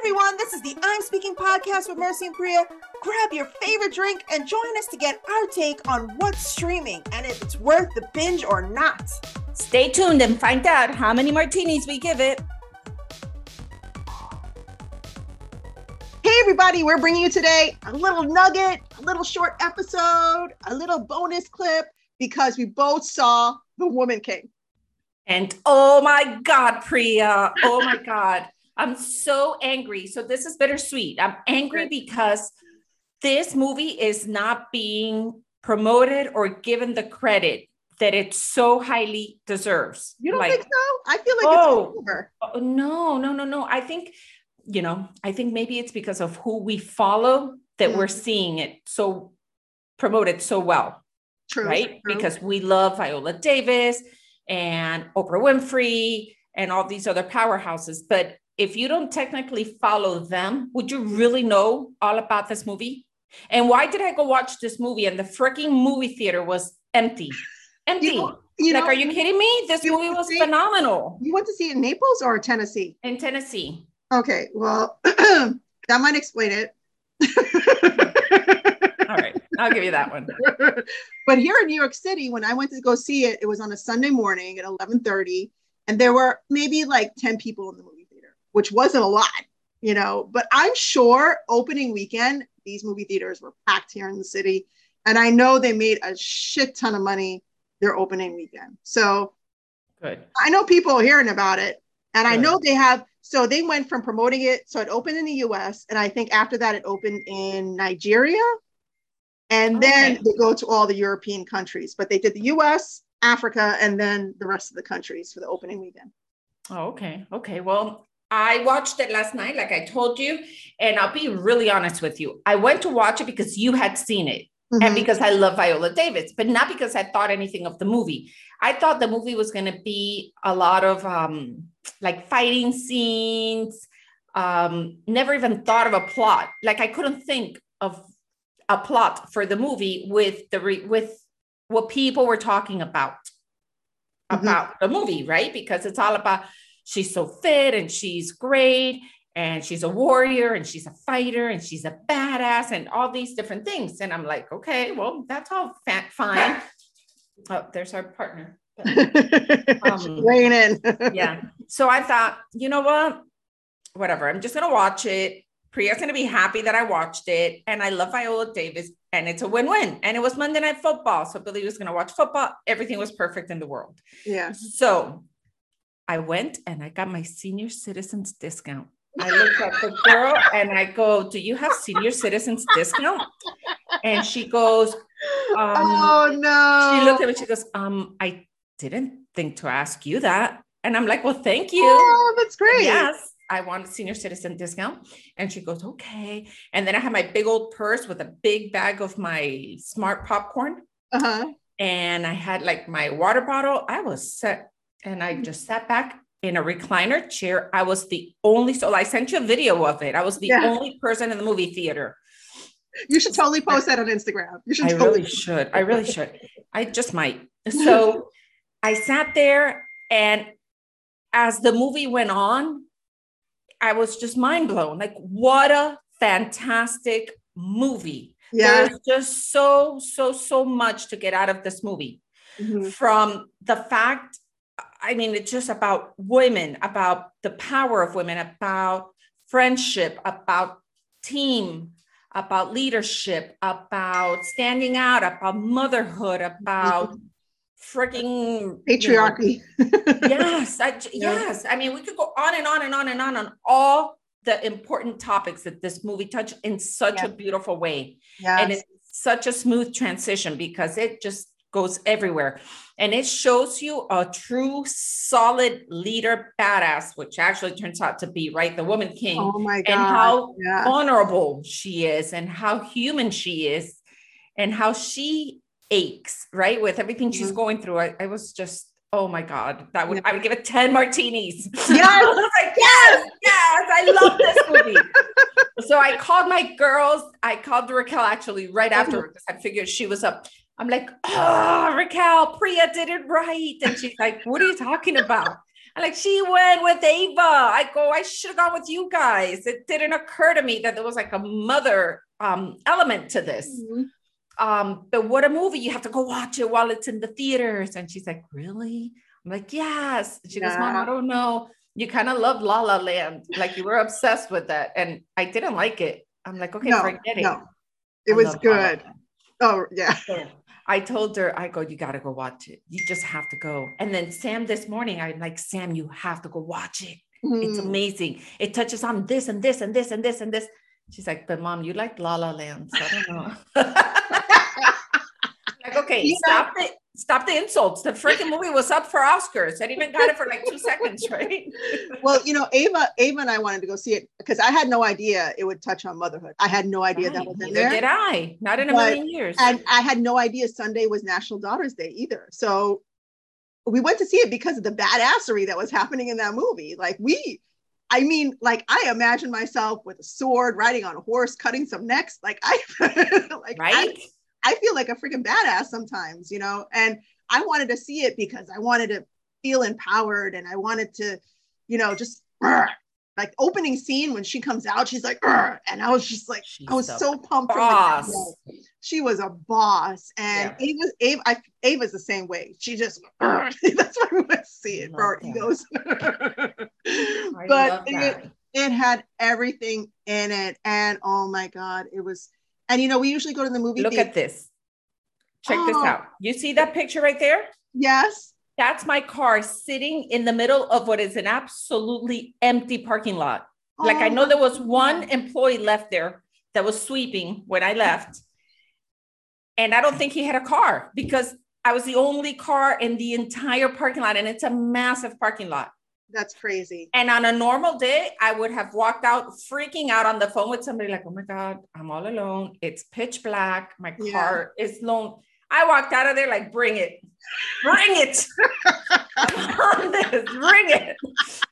everyone. This is the I'm Speaking podcast with Mercy and Priya. Grab your favorite drink and join us to get our take on what's streaming and if it's worth the binge or not. Stay tuned and find out how many martinis we give it. Hey, everybody, we're bringing you today a little nugget, a little short episode, a little bonus clip because we both saw The Woman King. And oh my God, Priya, oh my God. I'm so angry. So this is bittersweet. I'm angry because this movie is not being promoted or given the credit that it so highly deserves. You don't like, think so? I feel like oh, it's over. Oh, no, no, no, no. I think, you know, I think maybe it's because of who we follow that mm-hmm. we're seeing it so promoted so well. True. Right? True. Because we love Viola Davis and Oprah Winfrey and all these other powerhouses. But if you don't technically follow them, would you really know all about this movie? And why did I go watch this movie and the freaking movie theater was empty? Empty. You, you like, know, are you kidding me? This movie was see, phenomenal. You went to see it in Naples or Tennessee? In Tennessee. Okay, well, that might explain it. All right, I'll give you that one. but here in New York City, when I went to go see it, it was on a Sunday morning at 11:30, and there were maybe like 10 people in the movie which wasn't a lot, you know, but I'm sure opening weekend, these movie theaters were packed here in the city. And I know they made a shit ton of money their opening weekend. So Good. I know people are hearing about it. And Good. I know they have, so they went from promoting it. So it opened in the US. And I think after that, it opened in Nigeria. And oh, okay. then they go to all the European countries. But they did the US, Africa, and then the rest of the countries for the opening weekend. Oh, okay. Okay. Well, I watched it last night, like I told you, and I'll be really honest with you. I went to watch it because you had seen it mm-hmm. and because I love Viola Davis, but not because I thought anything of the movie. I thought the movie was going to be a lot of um, like fighting scenes. Um, never even thought of a plot. Like I couldn't think of a plot for the movie with the re- with what people were talking about mm-hmm. about the movie, right? Because it's all about she's so fit and she's great and she's a warrior and she's a fighter and she's a badass and all these different things. And I'm like, okay, well, that's all fine. Oh, there's our partner. um, in. yeah. So I thought, you know what? Whatever. I'm just gonna watch it. Priya's gonna be happy that I watched it, and I love Viola Davis, and it's a win-win. And it was Monday Night Football, so Billy was gonna watch football. Everything was perfect in the world. Yeah. So I went and I got my senior citizens discount. I looked at the girl and I go, Do you have senior citizens discount? And she goes, um, Oh no. She looked at me, she goes, Um, I didn't think to ask you that. And I'm like, Well, thank you. Oh, that's great. Yes. I want a senior citizen discount. And she goes, okay. And then I have my big old purse with a big bag of my smart popcorn. Uh-huh. And I had like my water bottle. I was set and I just sat back in a recliner chair. I was the only, so I sent you a video of it. I was the yeah. only person in the movie theater. You should totally post that on Instagram. You should. I totally really should. I really should. I just might. So I sat there, and as the movie went on, I was just mind blown. Like, what a fantastic movie! Yeah. There's just so, so, so much to get out of this movie. Mm-hmm. From the fact I mean, it's just about women, about the power of women, about friendship, about team, about leadership, about standing out, about motherhood, about freaking patriarchy. You know, yes, I, yes. I mean, we could go on and on and on and on on all the important topics that this movie touched in such yeah. a beautiful way. Yes. And it's such a smooth transition because it just goes everywhere. And it shows you a true solid leader badass, which actually turns out to be right, the woman king. Oh my God. And how yeah. honorable she is and how human she is and how she aches, right? With everything mm-hmm. she's going through. I, I, was just, oh my God, that would I would give it 10 martinis. Yes. I was like, yes, yes, I love this movie. so I called my girls. I called Raquel actually right mm-hmm. after because I figured she was up. I'm like, oh, Raquel, Priya did it right. And she's like, what are you talking about? I'm like she went with Ava. I go, I should have gone with you guys. It didn't occur to me that there was like a mother um, element to this. Mm-hmm. Um, but what a movie! You have to go watch it while it's in the theaters. And she's like, really? I'm like, yes. she yeah. goes, Mom, I don't know. You kind of love La La Land, like you were obsessed with that, and I didn't like it. I'm like, okay, no, forget it. No, it I was good. Oh yeah. I told her, I go, you got to go watch it. You just have to go. And then Sam this morning, I'm like, Sam, you have to go watch it. Mm. It's amazing. It touches on this and this and this and this and this. She's like, but mom, you like La La Land. So I don't know. like, okay, you stop know, it stop the insults. The freaking movie was up for Oscars. I even got it for like two seconds, right? well, you know, Ava, Ava and I wanted to go see it because I had no idea it would touch on motherhood. I had no idea right. that was in Neither there. Did I? Not in a but, million years. And I had no idea Sunday was National Daughters Day either. So we went to see it because of the badassery that was happening in that movie. Like we, I mean, like I imagine myself with a sword, riding on a horse, cutting some necks. Like I, like right. I, I feel like a freaking badass sometimes, you know, and I wanted to see it because I wanted to feel empowered and I wanted to, you know, just like opening scene when she comes out, she's like, and I was just like, she's I was so pumped. Boss. She was a boss, and yeah. Ava, Ava, I, Ava's the same way. She just that's why we went to see it for our egos. but it, it had everything in it, and oh my god, it was and you know, we usually go to the movie. Look theater. at this. Check oh. this out. You see that picture right there? Yes. That's my car sitting in the middle of what is an absolutely empty parking lot. Oh, like I know oh. there was one employee left there that was sweeping when I left. And I don't think he had a car because I was the only car in the entire parking lot. And it's a massive parking lot. That's crazy. And on a normal day, I would have walked out freaking out on the phone with somebody like, oh my God, I'm all alone. It's pitch black. My car yeah. is lone. I walked out of there like, bring it, bring it. on this, bring it.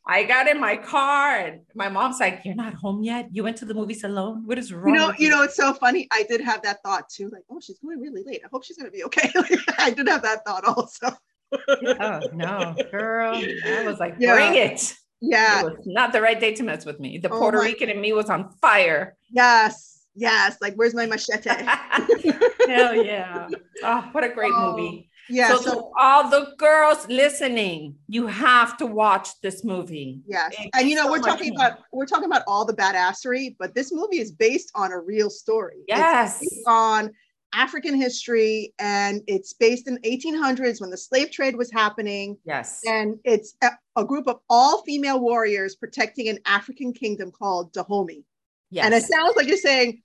I got in my car and my mom's like, You're not home yet? You went to the movies alone? What is wrong? You know, you know, it's so funny. I did have that thought too. Like, oh, she's going really late. I hope she's gonna be okay. I did have that thought also oh no, girl. I was like, yeah. bring it. Yeah. It was not the right day to mess with me. The oh Puerto Rican in me was on fire. Yes. Yes. Like, where's my machete? Hell yeah. Oh, what a great oh, movie. Yeah. So, so all the girls listening, you have to watch this movie. Yes. It's and you know, so we're talking fun. about we're talking about all the badassery, but this movie is based on a real story. Yes. on African history, and it's based in 1800s when the slave trade was happening. Yes, and it's a, a group of all female warriors protecting an African kingdom called Dahomey. Yes, and it sounds like you're saying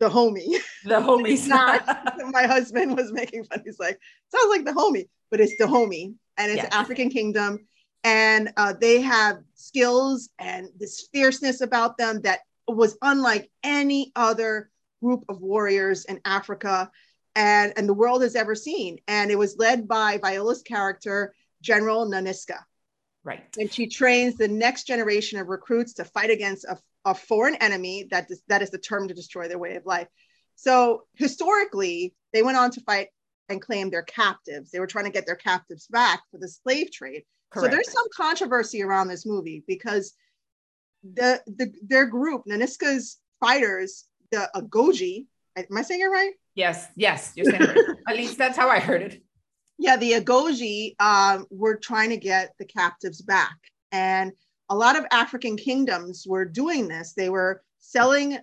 the homie. The homie. not. My husband was making fun. He's like, sounds like the homie, but it's Dahomey, and it's yes. African kingdom, and uh, they have skills and this fierceness about them that was unlike any other group of warriors in Africa and, and the world has ever seen. And it was led by Viola's character, General Nanisca. Right. And she trains the next generation of recruits to fight against a, a foreign enemy that is, that is determined to destroy their way of life. So historically, they went on to fight and claim their captives. They were trying to get their captives back for the slave trade. Correct. So there's some controversy around this movie because the, the their group, Nanisca's fighters, the Agojie. Am I saying it right? Yes, yes, you're saying it right. At least that's how I heard it. Yeah, the Agojie um, were trying to get the captives back. And a lot of African kingdoms were doing this. They were selling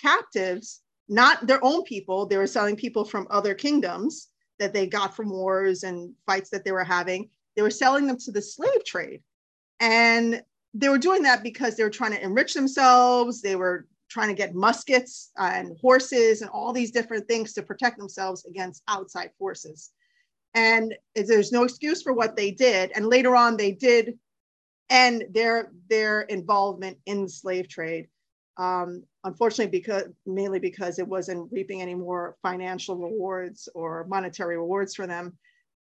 captives, not their own people, they were selling people from other kingdoms that they got from wars and fights that they were having. They were selling them to the slave trade. And they were doing that because they were trying to enrich themselves. They were trying to get muskets and horses and all these different things to protect themselves against outside forces. And there's no excuse for what they did. And later on, they did end their their involvement in the slave trade. Um, unfortunately, because mainly because it wasn't reaping any more financial rewards or monetary rewards for them.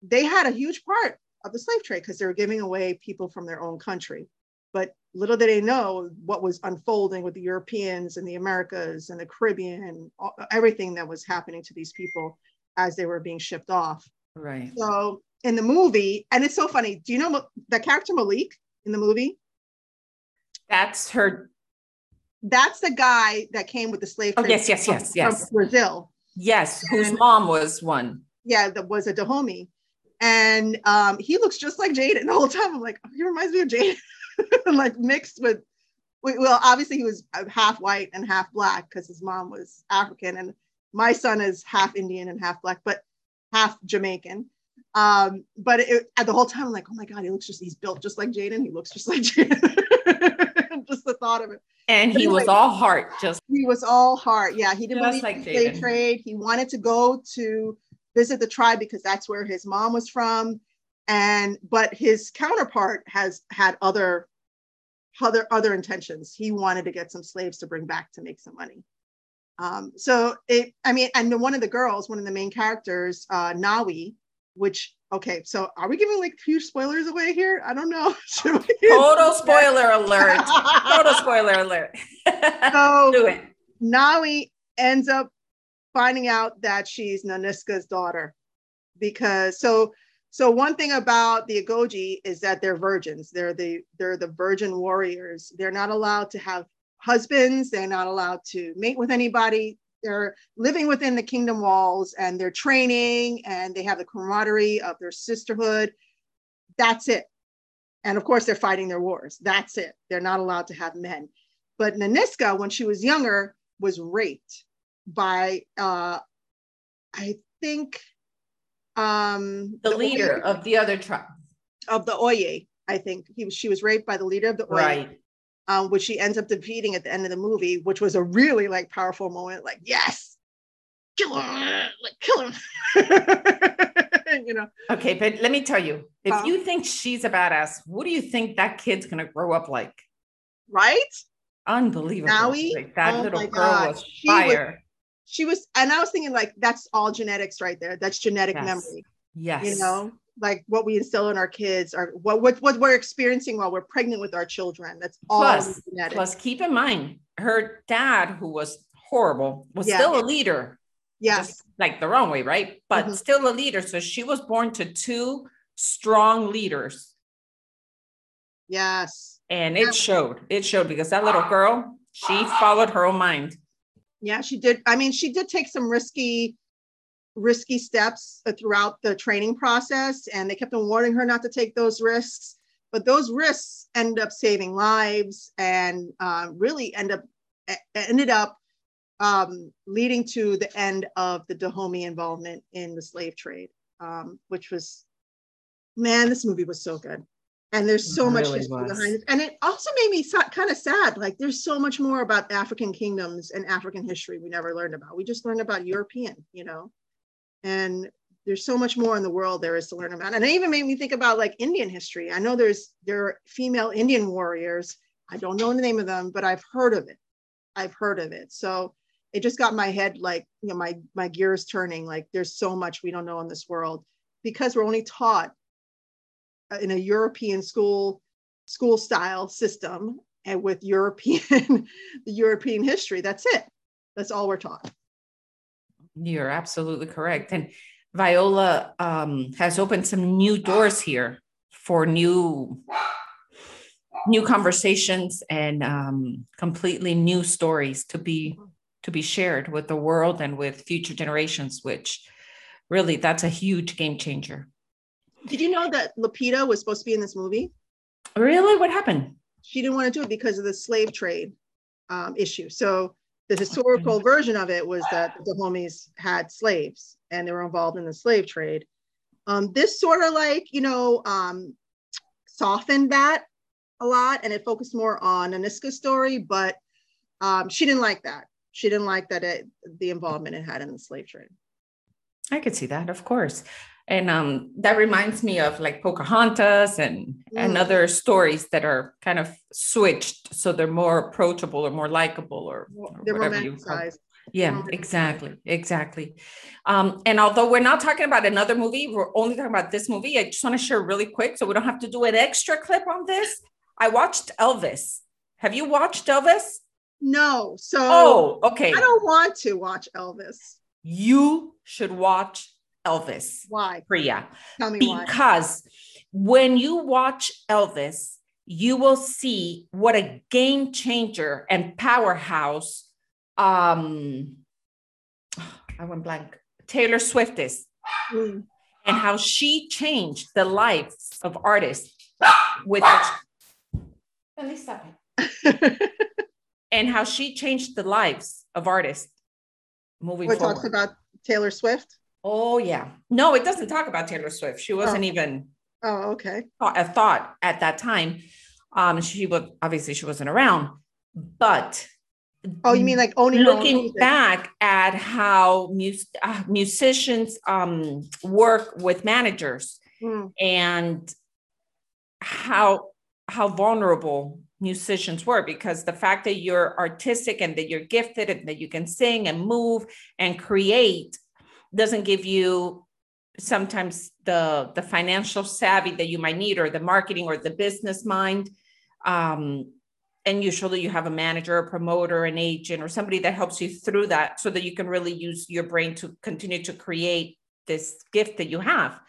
They had a huge part of the slave trade because they were giving away people from their own country. But little did they know what was unfolding with the Europeans and the Americas and the Caribbean and all, everything that was happening to these people as they were being shipped off. Right. So in the movie, and it's so funny. Do you know the character Malik in the movie? That's her. That's the guy that came with the slave. Oh yes, yes, yes, yes. From Brazil. Yes, and, whose mom was one. Yeah, that was a Dahomey, and um, he looks just like Jaden the whole time. I'm like, oh, he reminds me of Jaden, like mixed with. Well, obviously he was half white and half black because his mom was African, and my son is half Indian and half black, but half Jamaican. Um, but it, at the whole time, I'm like, oh my God, he looks just, he's built just like Jaden. He looks just like Jaden. just the thought of it. And he was all heart, just he was all heart. Yeah, he didn't believe like slave trade. He wanted to go to visit the tribe because that's where his mom was from. And but his counterpart has had other other other intentions. He wanted to get some slaves to bring back to make some money. Um, so it, I mean, and one of the girls, one of the main characters, uh, Nawi, which okay, so are we giving like huge spoilers away here? I don't know. Total spoiler alert. Total spoiler alert. so do it. Nawi ends up finding out that she's nanisca's daughter because so so one thing about the Agojie is that they're virgins. They're the they're the virgin warriors. They're not allowed to have husbands. They're not allowed to mate with anybody. They're living within the kingdom walls and they're training and they have the camaraderie of their sisterhood. That's it. And of course, they're fighting their wars. That's it. They're not allowed to have men. But Nanisca, when she was younger, was raped by, uh, I think, um, the, the leader Oye, of the other tribe of the Oye. I think he was. She was raped by the leader of the Oye. Right um, which she ends up defeating at the end of the movie, which was a really like powerful moment. Like, yes, kill him, like kill him. you know. Okay, but let me tell you, if um, you think she's a badass, what do you think that kid's gonna grow up like? Right? Unbelievable. Nawi, like, that oh little girl God. was she fire. Was, she was, and I was thinking like that's all genetics right there. That's genetic yes. memory. Yes. You know, like what we instill in our kids or what, what, what we're experiencing while we're pregnant with our children. That's all plus, plus keep in mind her dad, who was horrible, was yeah. still a leader. Yes. like the wrong way, right? But mm-hmm. still a leader. So she was born to two strong leaders. Yes. And it yeah. showed. It showed because that little girl, she followed her own mind. Yeah, she did. I mean, she did take some risky risky steps uh, throughout the training process and they kept on warning her not to take those risks but those risks end up saving lives and uh, really end up ended up um, leading to the end of the Dahomey involvement in the slave trade, um, which was, man, this movie was so good. And there's so it much really history was. behind it. And it also made me so, kind of sad. Like there's so much more about African kingdoms and African history we never learned about. We just learned about European, you know? and there's so much more in the world there is to learn about and it even made me think about like indian history i know there's there are female indian warriors i don't know the name of them but i've heard of it i've heard of it so it just got my head like you know my my gears turning like there's so much we don't know in this world because we're only taught in a european school school style system and with european the european history. That's it. That's all we're taught. You're absolutely correct. And Viola um, has opened some new doors here for new new conversations and um, completely new stories to be to be shared with the world and with future generations which really that's a huge game changer did you know that lupita was supposed to be in this movie really what happened she didn't want to do it because of the slave trade um, issue so the historical version of it was that the homies had slaves and they were involved in the slave trade. Um, this sort of like, you know, um, softened that a lot and it focused more on Nanisca's story, but um, she didn't like that. She didn't like that it, the involvement it had in the slave trade. I could see that, of course and um, that reminds me of like Pocahontas and mm. and other stories that are kind of switched so they're more approachable or more likable or, or they're whatever you call it. Yeah, exactly, exactly. Um, and although we're not talking about another movie, we're only talking about this movie. I just want to share really quick so we don't have to do an extra clip on this. I watched Elvis. Have you watched Elvis? No. So oh, okay. I don't want to watch Elvis. You should watch Elvis. Why? Priya. Tell me why. Because when you watch Elvis, you will see what a game changer and powerhouse um I went blank. Taylor Swift is. Mm. And how she changed the lives of artists with. Let me stop it. and how she changed the lives of artists moving What forward. talks about Taylor Swift? Oh yeah. No, it doesn't talk about Taylor Swift. She wasn't Oh. even Oh, okay. a thought at that time. Um, she was obviously she wasn't around, but Oh, you mean like owning own looking back at how mus- uh, musicians um, work with managers Mm. and how how vulnerable musicians were because the fact that you're artistic and that you're gifted and that you can sing and move and create doesn't give you sometimes the the financial savvy that you might need or the marketing or the business mind. Um, and usually you have a manager a promoter an agent or somebody that helps you through that so that you can really use your brain to continue to create this gift that you have.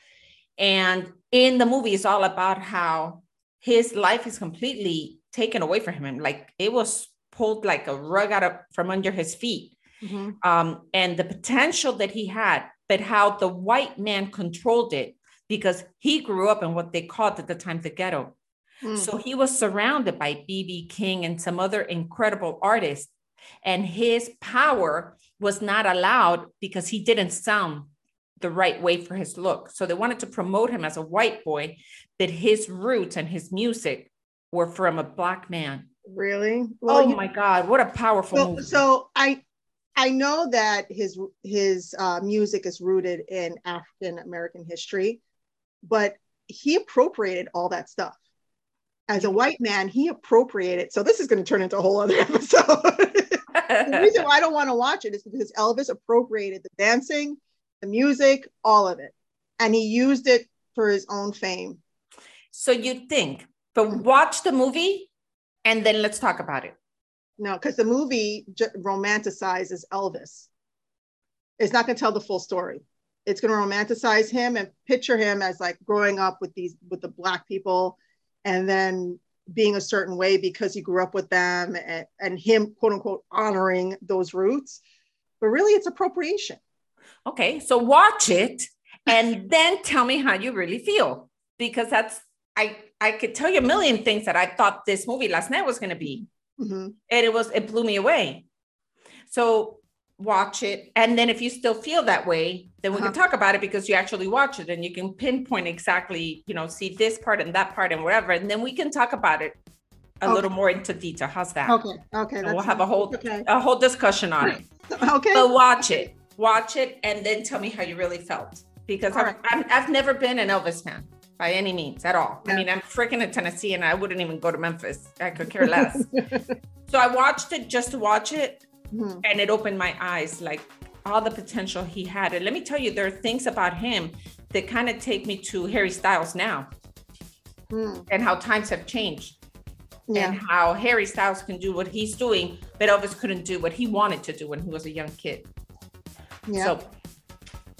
And in the movie it's all about how his life is completely taken away from him. Like it was pulled like a rug out of, from under his feet Mhm. um, and the potential that he had, but how the white man controlled it because he grew up in what they called at the time the ghetto. Mm. So he was surrounded by B.B. King and some other incredible artists, and his power was not allowed because he didn't sound the right way for his look. So they wanted to promote him as a white boy, that his roots and his music were from a black man. Really? oh you- my God, what a powerful so, movie. so I I know that his his uh, music is rooted in African American history, but he appropriated all that stuff. As a white man, he appropriated. So this is going to turn into a whole other episode. the reason I don't want to watch it is because Elvis appropriated the dancing, the music, all of it, and he used it for his own fame. So you think, but watch the movie and then let's talk about it. No, because the movie j- romanticizes Elvis. It's not going to tell the full story. It's going to romanticize him and picture him as like growing up with these with the black people, and then being a certain way because he grew up with them, and, and him quote unquote honoring those roots. But really, it's appropriation. Okay, so watch it and then tell me how you really feel because that's I I could tell you a million things that I thought this movie last night was going to be Mhm. and it was it blew me away. So watch it. And then if you still feel that way then we Uh-huh. can talk about it because you actually watch it and you can pinpoint exactly you know see this part and that part and whatever. And then we can talk about it a Okay. little more into detail. How's that? Okay, okay, we'll have a whole okay. a whole discussion on it. Okay, but watch it. Watch it and then tell me how you really felt. Because I've, right. I'm, I've never been an elvis fan by any means at all i mean i'm freaking in tennessee and i wouldn't even go to memphis i could care less so i watched it just to watch it Mhm. and it opened my eyes like all the potential he had and let me tell you there are things about him that kind of take me to harry styles now Mhm. and how times have changed yeah. and how harry styles can do what he's doing but elvis couldn't do what he wanted to do when he was a young kid yeah. so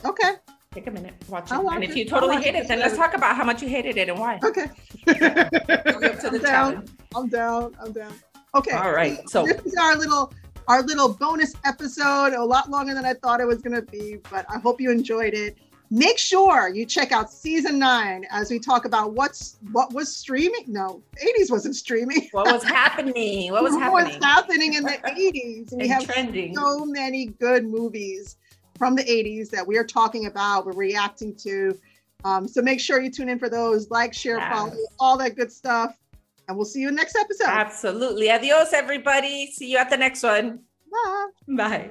okay. Take a minute, watch it. And if it. you totally hate it. then let's talk about how much you hated it and why. Okay. up to the I'm down. challenge. I'm down. I'm down. Okay. All right. So this is our little our little bonus episode. A lot longer than I thought it was gonna be, but I hope you enjoyed it. Make sure you check out season nine as we talk about what's what was streaming. No, 80s wasn't streaming. what was happening? What was happening? happening in the 80s? And we And have trending. so many good movies from the 80s that we are talking about, we're reacting to. Um, so make sure you tune in for those, like, share, Yes. follow, all that good stuff. And we'll see you in the next episode. Absolutely. Adios, everybody. See you at the next one. Bye. Bye.